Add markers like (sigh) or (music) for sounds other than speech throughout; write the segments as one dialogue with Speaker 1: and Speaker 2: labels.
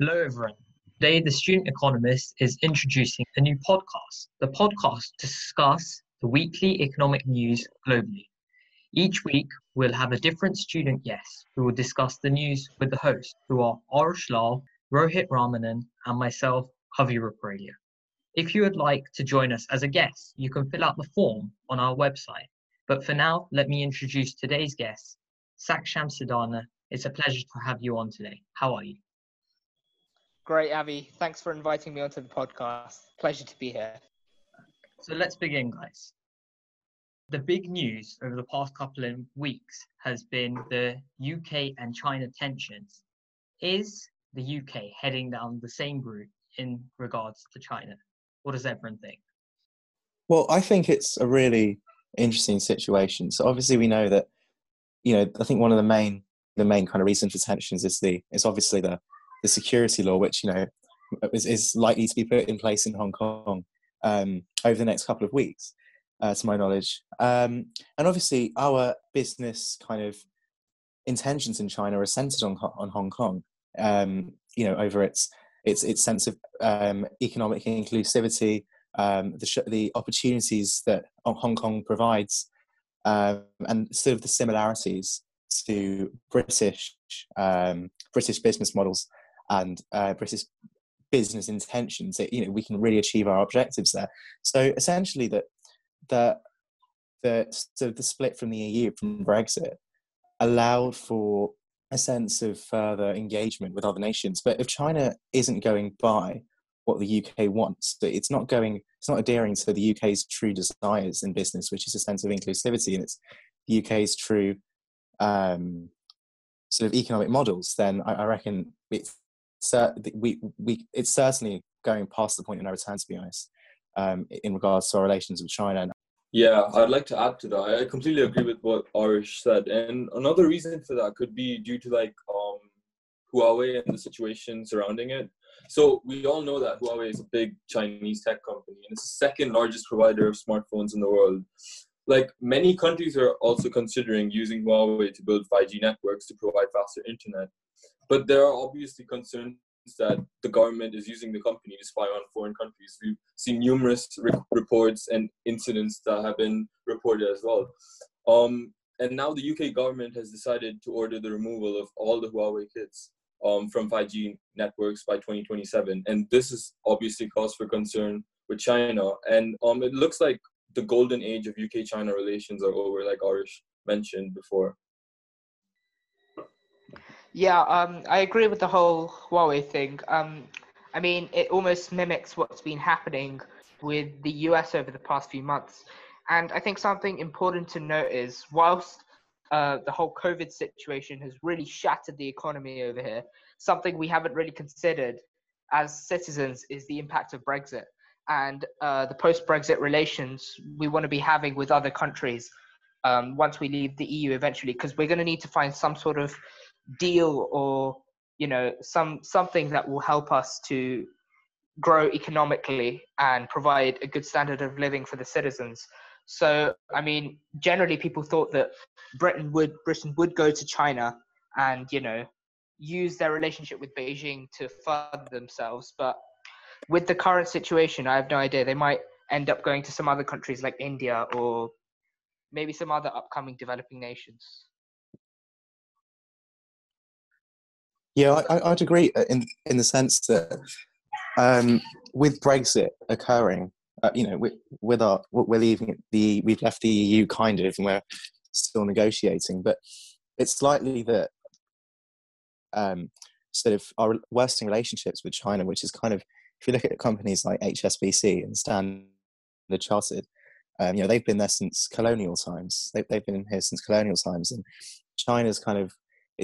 Speaker 1: Hello, everyone. Today, the Student Economist is introducing a new podcast. The podcast discusses the weekly economic news globally. Each week, we'll have a different student guest who will discuss the news with the host, who are Aarush Lal, Rohit Ramanan, and myself, Avi Ruparelia. If you would like to join us as a guest, you can fill out the form on our website. But for now, let me introduce today's guest, Saksham Sidana. It's a pleasure to have you on today. How are you?
Speaker 2: Great, Avi. Thanks for inviting me onto the podcast. Pleasure to be here.
Speaker 1: So let's begin, guys. The big news over the past couple of weeks has been the UK and China tensions. Is the UK heading down the same route in regards to China? What does everyone think?
Speaker 3: Well, I think it's a really interesting situation. So obviously we know that, you know, I think one of the main the main kind of reason for tensions is the is obviously the the security law, which you know is, is likely to be put in place in Hong Kong um, over the next couple of weeks, uh, to my knowledge. Um, and obviously, our business kind of intentions in China are centered on on Hong Kong. Um, you know, over its its its sense of um, economic inclusivity, um, the the opportunities that Hong Kong provides, um, and sort of the similarities to British British business models and uh, British business intentions. That you know we can really achieve our objectives there. So essentially, that the the sort of the split from the EU from Brexit allowed for a sense of further engagement with other nations. But if China isn't going by what the UK wants, it's not going, it's not adhering to the UK's true desires in business, which is a sense of inclusivity, and it's the UK's true um, sort of economic models, then I, I reckon it's we we it's certainly going past the point of no return. To be honest, um, in regards to our relations with China.
Speaker 4: Yeah, I'd like to add to that. I completely agree with what Aarush said, and another reason for that could be due to like um, Huawei and the situation surrounding it. So we all know that Huawei is a big Chinese tech company, and it's the second largest provider of smartphones in the world like many countries are also considering using Huawei to build 5G networks to provide faster internet. But there are obviously concerns that the government is using the company to spy on foreign countries. We've seen numerous re- reports and incidents that have been reported as well. Um, and now the UK government has decided to order the removal of all the Huawei kits um, from 5G networks by 2027. And this is obviously cause for concern with China. And um, it looks like the golden age of UK China relations are over, like Aarush mentioned before.
Speaker 2: Yeah, um, I agree with the whole Huawei thing. Um, I mean, it almost mimics what's been happening with the US over the past few months. And I think something important to note is whilst uh, the whole COVID situation has really shattered the economy over here, something we haven't really considered as citizens is the impact of Brexit and uh, the post-Brexit relations we want to be having with other countries um, once we leave the EU eventually, because we're going to need to find some sort of deal or you know some something that will help us to grow economically and provide a good standard of living for the citizens. So, I mean, generally people thought that Britain would Britain would go to China and you know use their relationship with Beijing to fund themselves, but with the current situation, I have no idea. They might end up going to some other countries like India or maybe some other upcoming developing nations.
Speaker 3: Yeah, I, would agree uh, in in the sense that um, with Brexit occurring, uh, you know, with, with our we're leaving the we've left the EU kind of, and we're still negotiating. But it's likely that um, sort of our worsening relationships with China, which is kind of if you look at companies like HSBC and Standard Chartered, um, you know they've been there since colonial times. They, they've been here since colonial times, and China's kind of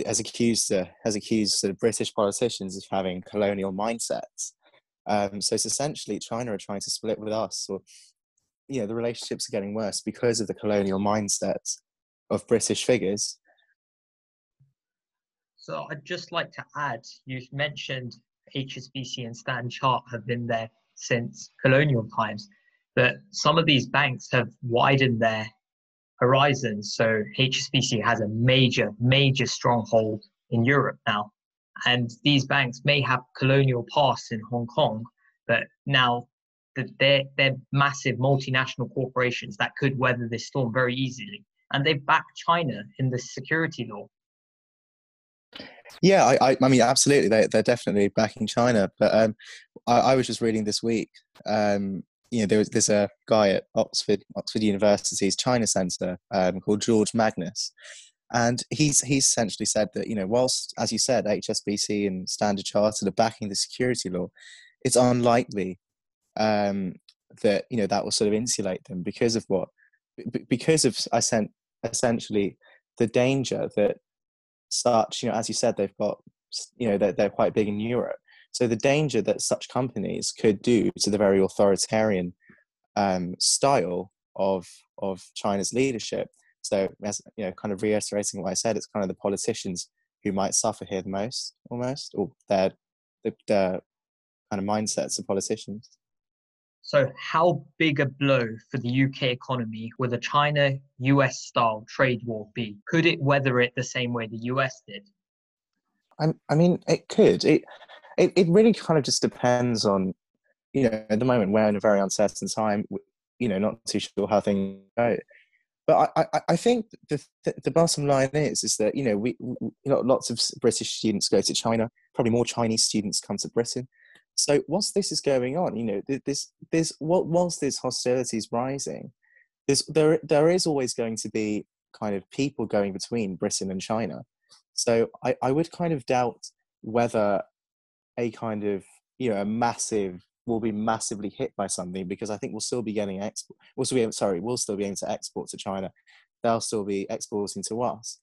Speaker 3: has accused uh, has accused sort of British politicians of having colonial mindsets. Um, so it's essentially China are trying to split with us, or you know the relationships are getting worse because of the colonial mindsets of British figures.
Speaker 1: So I'd just like to add, you've mentioned HSBC and Stan Chart have been there since colonial times. But some of these banks have widened their horizons. So HSBC has a major, major stronghold in Europe now. And these banks may have colonial past in Hong Kong, but now they're, they're massive multinational corporations that could weather this storm very easily. And they've backed China in the security law.
Speaker 3: Yeah, I, I, I mean, absolutely, they, they're definitely backing China. But um, I, I was just reading this week. Um, you know, there was, there's a guy at Oxford, Oxford University's China Centre um, called George Magnus, and he's he's essentially said that you know, whilst as you said, HSBC and Standard Chartered are backing the security law, it's unlikely um, that you know that will sort of insulate them because of what because of I sent essentially the danger that such you know as you said they've got you know they're, they're quite big in Europe so the danger that such companies could do to the very authoritarian um, style of of China's leadership so as you know kind of reiterating what I said it's kind of the politicians who might suffer here the most almost or their the, the kind of mindsets of politicians
Speaker 1: so, how big a blow for the UK economy would a China US style trade war be? Could it weather it the same way the US did?
Speaker 3: I, I mean, it could. It, it, it really kind of just depends on, you know, at the moment we're in a very uncertain time, you know, not too sure how things go. But I, I, I think the, the bottom line is is that you know we, we you know, lots of British students go to China. Probably more Chinese students come to Britain. So whilst this is going on, you know, this this whilst this hostility is rising, there's there there is always going to be kind of people going between Britain and China. So I, I would kind of doubt whether a kind of you know a massive will be massively hit by something because I think we'll still be getting export. We'll still be sorry, we'll still be able to export to China. They'll still be exporting to us.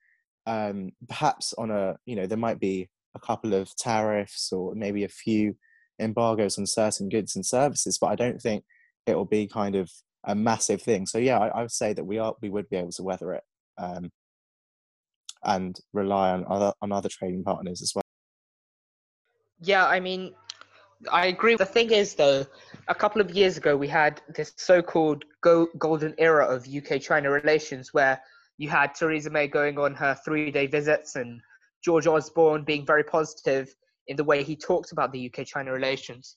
Speaker 3: Um, perhaps on a you know there might be a couple of tariffs or maybe a few embargoes on certain goods and services, but I don't think it will be kind of a massive thing. So yeah, I, I would say that we are we would be able to weather it um, and rely on other on other trading partners as well.
Speaker 2: Yeah, I mean, I agree. The thing is, though, a couple of years ago we had this so-called go- golden era of UK-China relations, where you had Theresa May going on her three-day visits and George Osborne being very positive in the way he talked about the UK China relations.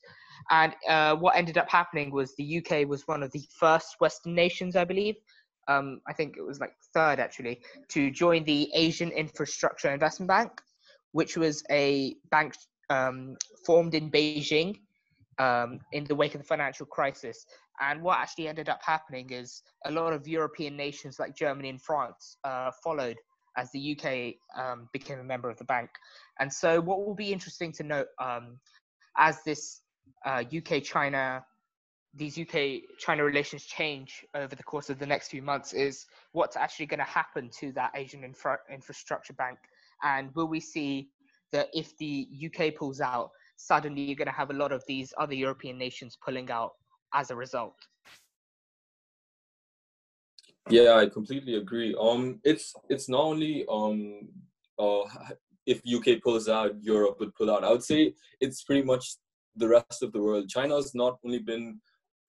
Speaker 2: And uh, what ended up happening was the UK was one of the first Western nations, I believe. Um, I think it was like third actually, to join the Asian Infrastructure Investment Bank, which was a bank um, formed in Beijing um, in the wake of the financial crisis. And what actually ended up happening is a lot of European nations like Germany and France uh, followed as the UK um, became a member of the bank. And so, what will be interesting to note um, as this uh, UK China, these UK China relations change over the course of the next few months is what's actually going to happen to that Asian infra- infrastructure bank. And will we see that if the UK pulls out, suddenly you're going to have a lot of these other European nations pulling out as a result?
Speaker 4: Yeah, I completely agree. Um, it's it's not only um, uh, if UK pulls out, Europe would pull out. I would say it's pretty much the rest of the world. China's not only been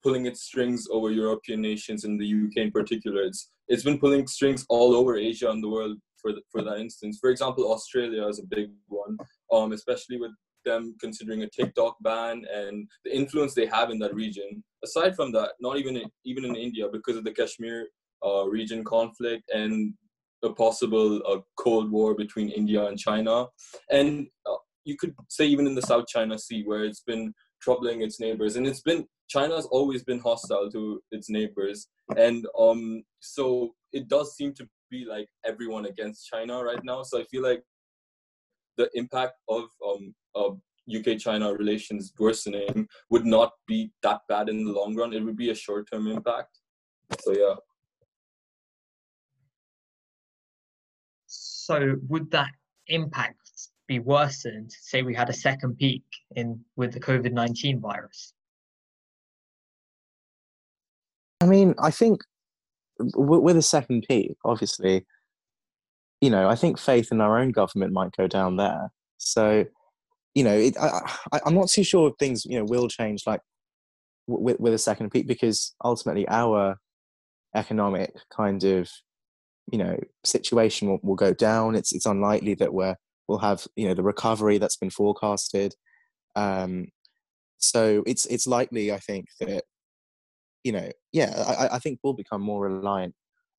Speaker 4: pulling its strings over European nations and the UK in particular. It's it's been pulling strings all over Asia and the world for the, for that instance. For example, Australia is a big one, um, especially with them considering a TikTok ban and the influence they have in that region. Aside from that, not even in, even in India because of the Kashmir uh, region conflict and a possible uh, cold war between India and China, and uh, you could say even in the South China Sea where it's been troubling its neighbors, and it's been China's always been hostile to its neighbors, and um, so it does seem to be like everyone against China right now. So I feel like the impact of um, of UK China relations worsening would not be that bad in the long run. It would be a short term impact. So yeah.
Speaker 1: So would that impact be worsened? Say we had a second peak in with the COVID nineteen virus.
Speaker 3: I mean, I think with a second peak, obviously, you know, I think faith in our own government might go down there. So, you know, it, I, am not too sure if things, you know, will change like with, with a second peak because ultimately our economic kind of you know situation will, will go down it's it's unlikely that we're we'll have you know the recovery that's been forecasted. Um, so it's it's likely, I think, that you know, yeah, I, I think we'll become more reliant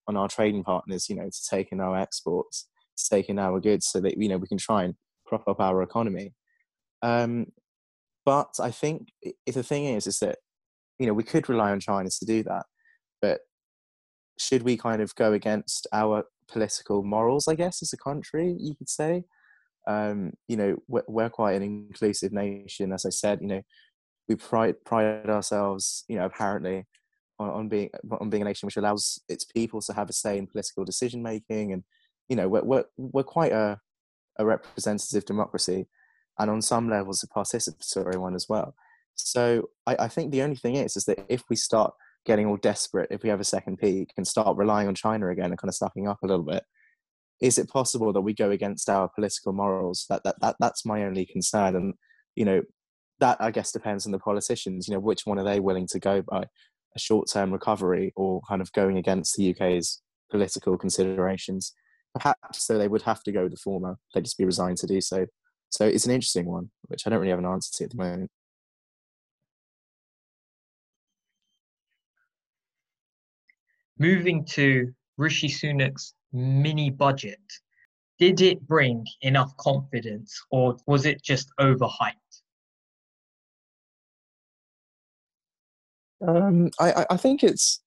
Speaker 3: on our trading partners, you know, to take in our exports, to take in our goods, so that you know we can try and prop up our economy. Um, but I think if the thing is, is that you know we could rely on China to do that, but should we kind of go against our political morals? I guess as a country, you could say. Um, you know, we're, we're quite an inclusive nation, as I said. You know, we pride pride ourselves, you know, apparently on, on, being on being a nation which allows its people to have a say in political decision making, and you know, we're we're, we're quite a a representative democracy, and on some levels a participatory one as well. So I, I think the only thing is is that if we start getting all desperate, if we have a second peak and start relying on China again and kind of sucking up a little bit, is it possible that we go against our political morals? That that, that that's my only concern, and you know that I guess depends on the politicians. You know, which one are they willing to go by? A short-term recovery or kind of going against the UK's political considerations? Perhaps so they would have to go the former. They'd just be resigned to do so. So it's an interesting one, which I don't really have an answer to at the moment.
Speaker 1: Moving to Rishi Sunak's mini budget, did it bring enough confidence or was it just overhyped?
Speaker 3: Um, I, I think it's,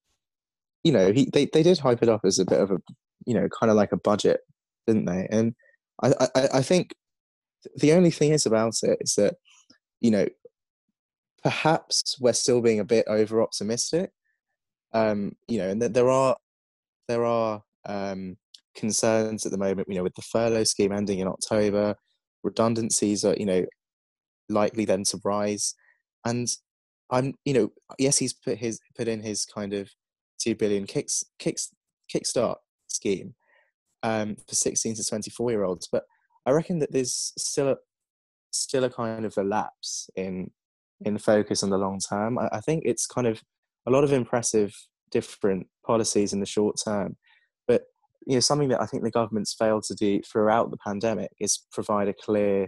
Speaker 3: you know, he, they, they did hype it up as a bit of a, you know, kind of like a budget, didn't they? And I, I, I think the only thing is about it is that, you know, perhaps we're still being a bit over optimistic. Um, you know, and that there are there are um, concerns at the moment. You know, with the furlough scheme ending in October, redundancies are you know likely then to rise, and I'm you know yes he's put his put in his kind of two billion kicks kicks kickstart scheme um, for 16 to 24 year olds, but I reckon that there's still a still a kind of a lapse in in focus on the long term. I, I think it's kind of a lot of impressive different policies in the short term, but you know something that I think the government's failed to do throughout the pandemic is provide a clear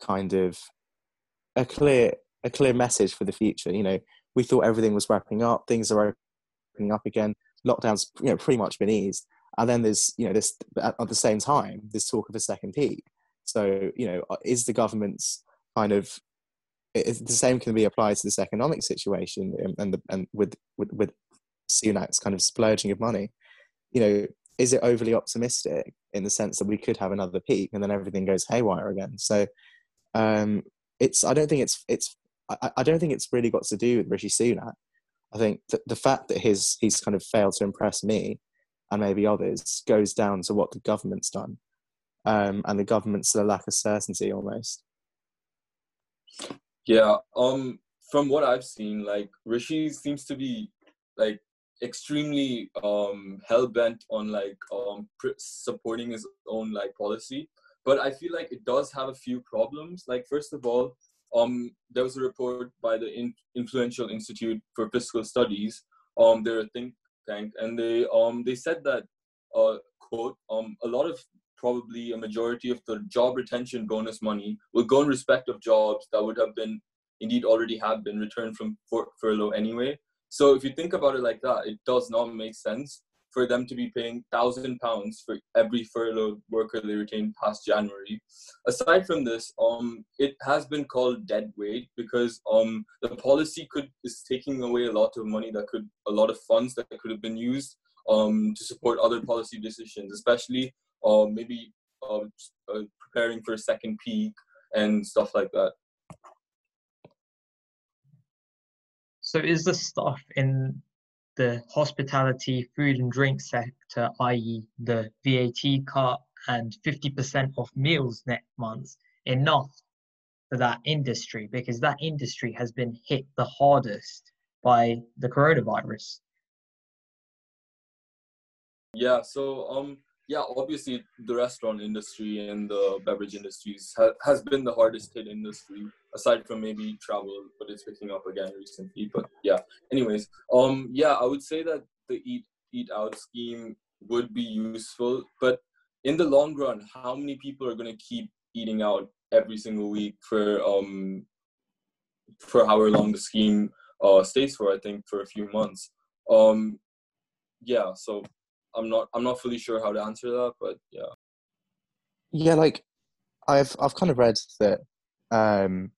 Speaker 3: kind of a clear a clear message for the future. You know, we thought everything was wrapping up, things are opening up again, lockdowns you know pretty much been eased, and then there's you know this at, the same time there's talk of a second peak. So you know uh, is the government's kind of the same can be applied to this economic situation and the, and with, with with Sunak's kind of splurging of money you know is it overly optimistic in the sense that we could have another peak and then everything goes haywire again? So um it's i don't think it's it's I, I don't think it's really got to do with Rishi Sunak I think th- the fact that his he's kind of failed to impress me and maybe others goes down to what the government's done um, and the government's lack of certainty almost.
Speaker 4: Yeah, um, from what I've seen, like Rishi seems to be like extremely um hell bent on like um supporting his own like policy, but I feel like it does have a few problems. Like first of all, um, there was a report by the in- Influential Institute for Fiscal Studies. Um, they're a think tank, and they um they said that uh quote um a lot of probably a majority of the job retention bonus money will go in respect of jobs that would have been indeed already have been returned from fur- furlough anyway. So if you think about it like that, it does not make sense for them to be paying thousand pounds for every furloughed worker they retained past January. Aside from this, um, it has been called dead weight because um, the policy could is taking away a lot of money that could a lot of funds that could have been used um, to support other policy decisions, especially uh, maybe uh, uh, preparing for a second peak and stuff like that.
Speaker 1: So is the stuff in the hospitality, food and drink sector, i.e., the VAT cut and 50% off meals next month, enough for that industry? Because that industry has been hit the hardest by the coronavirus.
Speaker 4: Yeah, so um, yeah, obviously the restaurant industry and the beverage industries ha- has been the hardest hit industry aside from maybe travel, but it's picking up again recently. But yeah, anyways, um, yeah, I would say that the eat eat out scheme would be useful, but in the long run, how many people are going to keep eating out every single week for um for however long the scheme uh stays for? I think for a few months. Um, yeah. So I'm not I'm not fully sure how to answer that, but yeah.
Speaker 3: Yeah, like I've I've kind of read that um,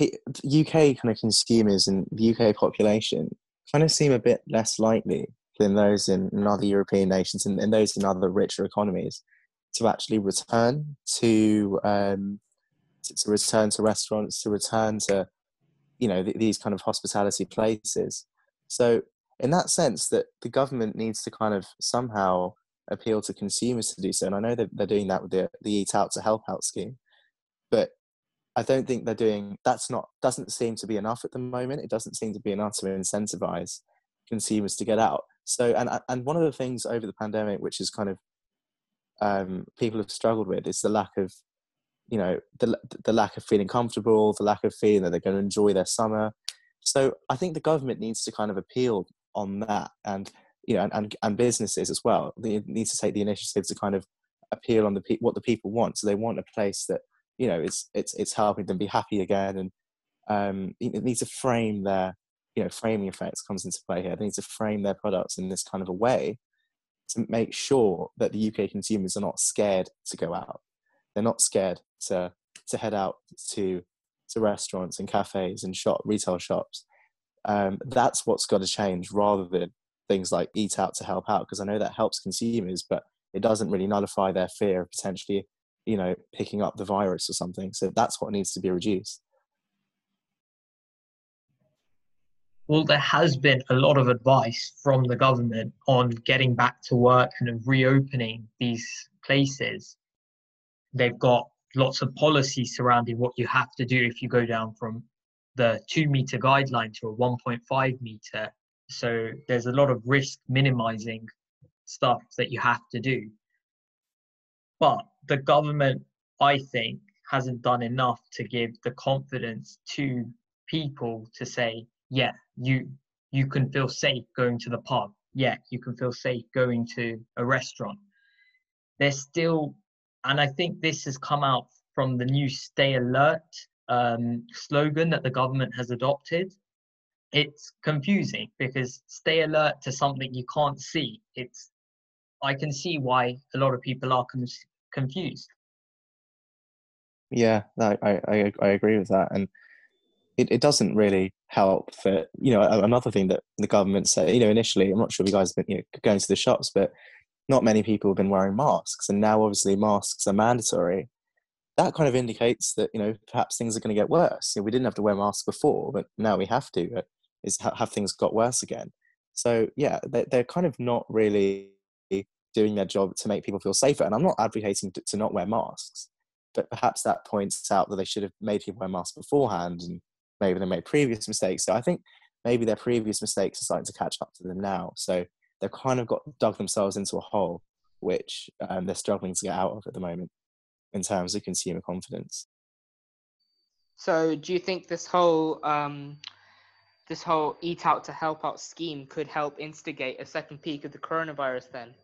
Speaker 3: UK kind of consumers and the UK population kind of seem a bit less likely than those in, in other European nations and, and, those in other richer economies to actually return to, um, to, to return to restaurants, to return to you know th- these kind of hospitality places. So in that sense, that the government needs to kind of somehow appeal to consumers to do so, and I know that they're doing that with the, the Eat Out to Help Out scheme, but I don't think they're doing that's not doesn't seem to be enough at the moment. It doesn't seem to be enough to incentivize consumers to get out. So and and one of the things over the pandemic, which is kind of um, people have struggled with, is the lack of you know the the lack of feeling comfortable, the lack of feeling that they're going to enjoy their summer. So I think the government needs to kind of appeal on that, and you know, and and, and businesses as well. They need to take the initiative to kind of appeal on the pe- what the people want. So they want a place that you know it's it's it's helping them be happy again, and um, it needs to frame their you know framing effects comes into play here. They need to frame their products in this kind of a way to make sure that the UK consumers are not scared to go out. They're not scared to to head out to to restaurants and cafes and shop retail shops. Um, that's what's got to change rather than things like eat out to help out because I know that helps consumers, but it doesn't really nullify their fear of potentially, you know, picking up the virus or something. So that's what needs to be reduced.
Speaker 1: well, there has been a lot of advice from the government on getting back to work and reopening these places. They've got lots of policies surrounding what you have to do if you go down from the two meter guideline to a 1.5 meter. So there's a lot of risk minimizing stuff that you have to do. But the government, I think, hasn't done enough to give the confidence to people to say, yeah, you you can feel safe going to the pub. Yeah, you can feel safe going to a restaurant. There's still, and I think this has come out from the new "Stay Alert" um, slogan that the government has adopted. It's confusing because stay alert to something you can't see. It's I can see why a lot of people are con- confused.
Speaker 3: Yeah, I, I I agree with that, and it, it doesn't really help that you know another thing that the government said you know initially i'm not sure if you guys have been you know, going to the shops but not many people have been wearing masks and now obviously masks are mandatory that kind of indicates that you know perhaps things are going to get worse you know, we didn't have to wear masks before but now we have to is have things got worse again so yeah they're, kind of not really doing their job to make people feel safer and i'm not advocating to, to not wear masks but perhaps that points out that they should have made people wear masks beforehand and maybe they made previous mistakes. So I think maybe their previous mistakes are starting to catch up to them now. So they've kind of got dug themselves into a hole which um, they're struggling to get out of at the moment in terms of consumer confidence.
Speaker 2: So do you think this whole um, this whole eat out to help out scheme could help instigate a second peak of the coronavirus then?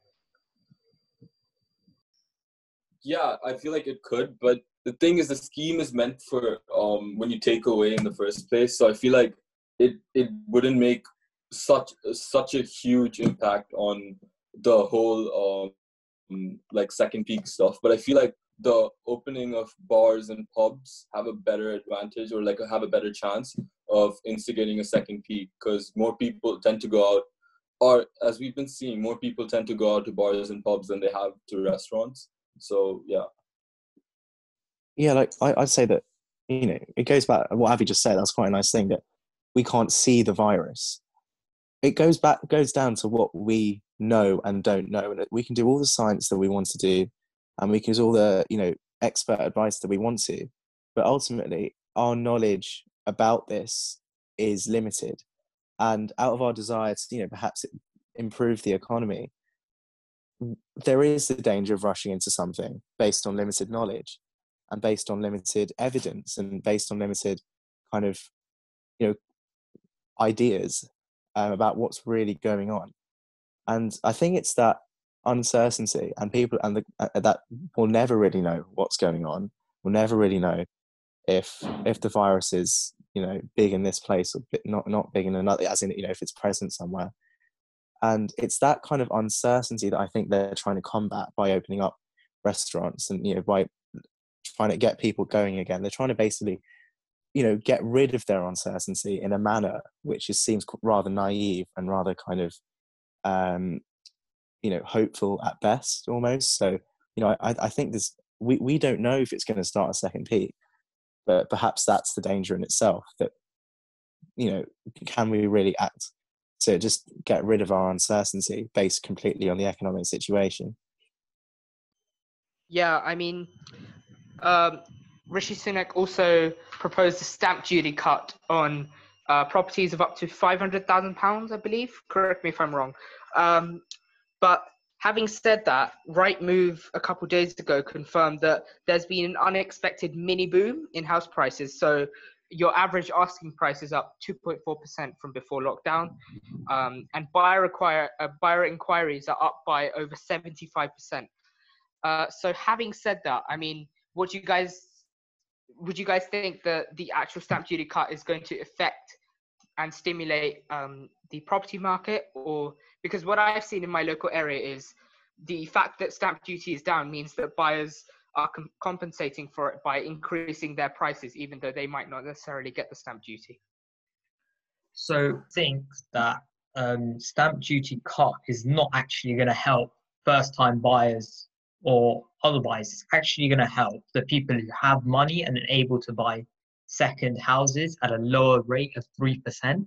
Speaker 4: Yeah, I feel like it could, but the thing is the scheme is meant for um when you take away in the first place so i feel like it it wouldn't make such such a huge impact on the whole um like second peak stuff but i feel like the opening of bars and pubs have a better advantage or like have a better chance of instigating a second peak because more people tend to go out or as we've been seeing more people tend to go out to bars and pubs than they have to restaurants so yeah
Speaker 3: yeah, like I, would say that you know it goes back what Avi just said. That's quite a nice thing that we can't see the virus. It goes back goes down to what we know and don't know, and we can do all the science that we want to do, and we can use all the you know expert advice that we want to, but ultimately our knowledge about this is limited, and out of our desire to you know perhaps improve the economy, there is the danger of rushing into something based on limited knowledge and based on limited evidence and based on limited kind of you know ideas um, about what's really going on. And i think it's that uncertainty, and people and the, uh, that will never really know what's going on. we'll never really know if if the virus is you know big in this place or not not big in another, as in you know if it's present somewhere. And it's that kind of uncertainty that I think they're trying to combat by opening up restaurants and you know by trying to get people going again. They're trying to basically you know get rid of their uncertainty in a manner which seems rather naive and rather kind of um, you know hopeful at best almost so you know i, I think this we, we don't know if it's going to start a second peak but perhaps that's the danger in itself that you know can we really act to just get rid of our uncertainty based completely on the economic situation
Speaker 2: yeah i mean um, rishi sunak also proposed a stamp duty cut on uh, properties of up to 500,000 pounds, I believe. Correct me if I'm wrong. Um, but having said that, Rightmove a couple days ago confirmed that there's been an unexpected mini boom in house prices. So your average asking price is up 2.4% from before lockdown, um, and buyer require uh, buyer inquiries are up by over 75%. Uh, so having said that, I mean, what you guys would you guys think that the actual stamp duty cut is going to affect and stimulate um, the property market or because what i've seen in my local area is the fact that stamp duty is down means that buyers are com- compensating for it by increasing their prices even though they might not necessarily get the stamp duty
Speaker 1: so think that um, stamp duty cut is not actually going to help first time buyers or otherwise it's actually going to help the people who have money and are able to buy second houses at a lower rate of 3%.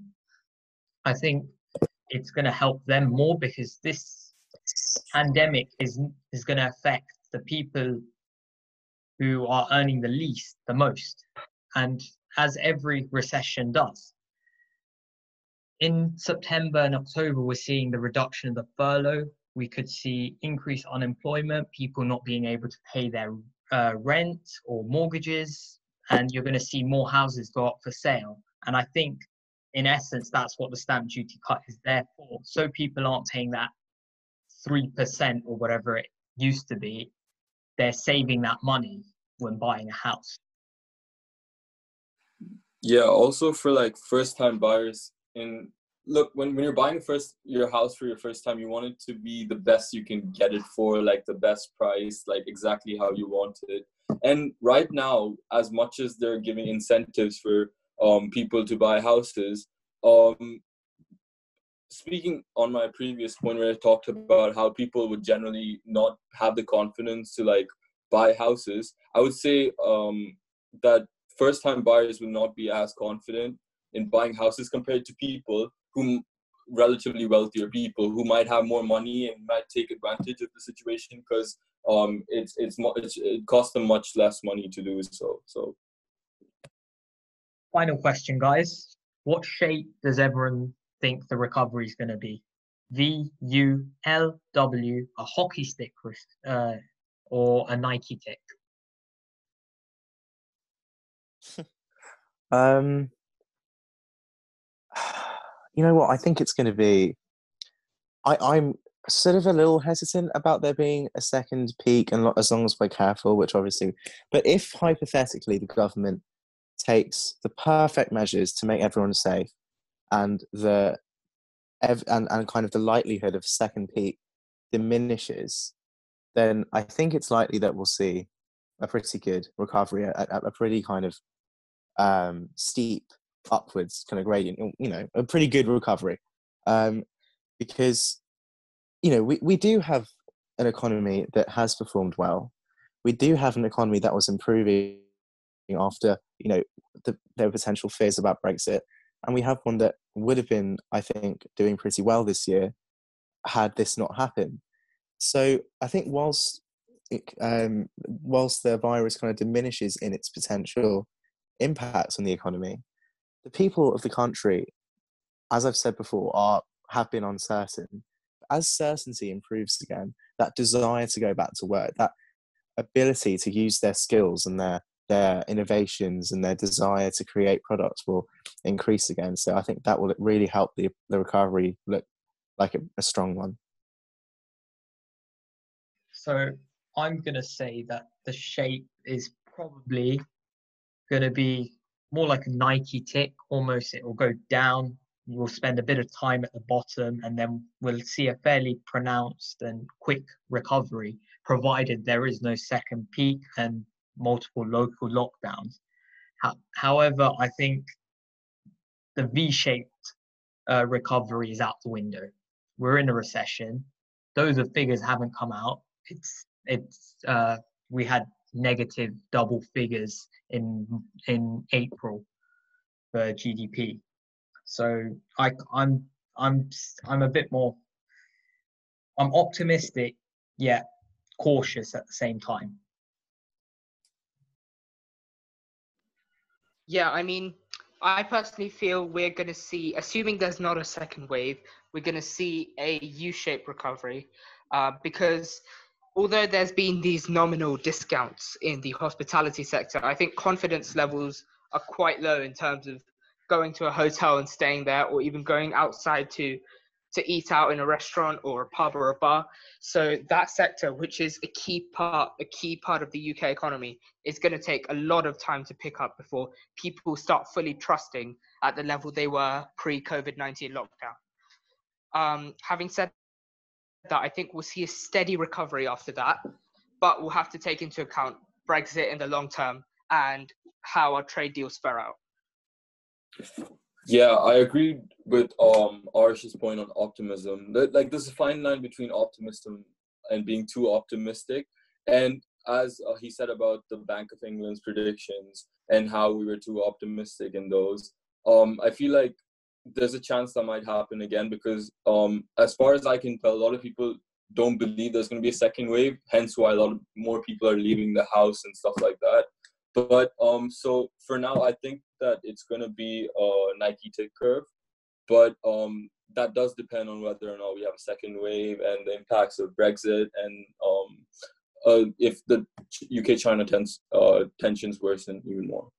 Speaker 1: I think it's going to help them more because this pandemic is, is going to affect the people who are earning the least the most. And as every recession does. In September and October, we're seeing the reduction of the furlough. We could see increased unemployment, people not being able to pay their uh, rent or mortgages, and you're going to see more houses go up for sale. And I think, in essence, that's what the stamp duty cut is there for. So people aren't paying that 3% or whatever it used to be. They're saving that money when buying a house.
Speaker 4: Yeah, also for like first time buyers And look when, when you're buying first your house for your first time you want it to be the best you can get it for like the best price like exactly how you want it and right now as much as they're giving incentives for um, people to buy houses um, speaking on my previous point where i talked about how people would generally not have the confidence to like buy houses i would say um, that first time buyers will not be as confident in buying houses compared to people who relatively wealthier people who might have more money and might take advantage of the situation because um, it's it's it's it costs them much less money to do so. So.
Speaker 1: Final question, guys. What shape does everyone think the recovery is going to be? V U L W, a hockey stick, uh, or a Nike kick? (laughs)
Speaker 3: um, (sighs) you know what? I think it's going to be. I, I'm sort of a little hesitant about there being a second peak, and as long as we're careful, which obviously. But if hypothetically the government takes the perfect measures to make everyone safe, and the and, and kind of the likelihood of second peak diminishes, then I think it's likely that we'll see a pretty good recovery, a, a pretty kind of um, steep upwards kind of gradient, you know, a pretty good recovery. Um, because, you know, we, we do have an economy that has performed well. We do have an economy that was improving after, you know, the, were potential fears about Brexit. And we have one that would have been, I think, doing pretty well this year had this not happened. So I think whilst it, um, whilst the virus kind of diminishes in its potential impacts on the economy, the people of the country, as I've said before, are have been uncertain. As certainty improves again, that desire to go back to work, that ability to use their skills and their their innovations and their desire to create products will increase again. So I think that will really help the the recovery look like a, a strong one.
Speaker 1: So I'm going to say that the shape is probably going to be more like a Nike tick, almost it will go down. We'll spend a bit of time at the bottom and then we'll see a fairly pronounced and quick recovery, provided there is no second peak and multiple local lockdowns. However, I think the V shaped uh, recovery is out the window. We're in a recession. Those are figures haven't come out. It's it's uh, we had negative double figures in in April for GDP. So I I'm I'm I'm a bit more I'm optimistic yet cautious at the same time.
Speaker 2: Yeah, I mean, I personally feel we're going to see, assuming there's not a second wave, we're going to see a U-shaped recovery uh, because although there's been these nominal discounts in the hospitality sector, I think confidence levels are quite low in terms of going to a hotel and staying there, or even going outside to to eat out in a restaurant or a pub or a bar. So that sector, which is a key part, a key part of the UK economy, is going to take a lot of time to pick up before people start fully trusting at the level they were pre-COVID nineteen lockdown. Um, having said that I think we'll see a steady recovery after that, but we'll have to take into account Brexit in the long term and how our trade deals fare out.
Speaker 4: Yeah, I agree with um Aarush's point on optimism. That like there's a fine line between optimism and being too optimistic. And as uh, he said about the Bank of England's predictions and how we were too optimistic in those, um, I feel like there's a chance that might happen again because um, as far as I can tell, a lot of people don't believe there's going to be a second wave. Hence, why a lot more people are leaving the house and stuff like that. But um, so for now, I think that it's going to be a Nike tick curve, but um, that does depend on whether or not we have a second wave and the impacts of Brexit and um, uh, if the UK-China tens- uh, tensions worsen even more.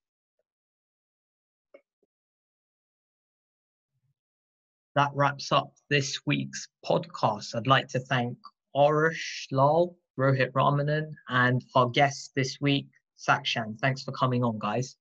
Speaker 1: that wraps up this week's podcast. I'd like to thank Aarush Lal, Rohit Ramanan, and our guest this week, Saksham. Thanks for coming on, guys.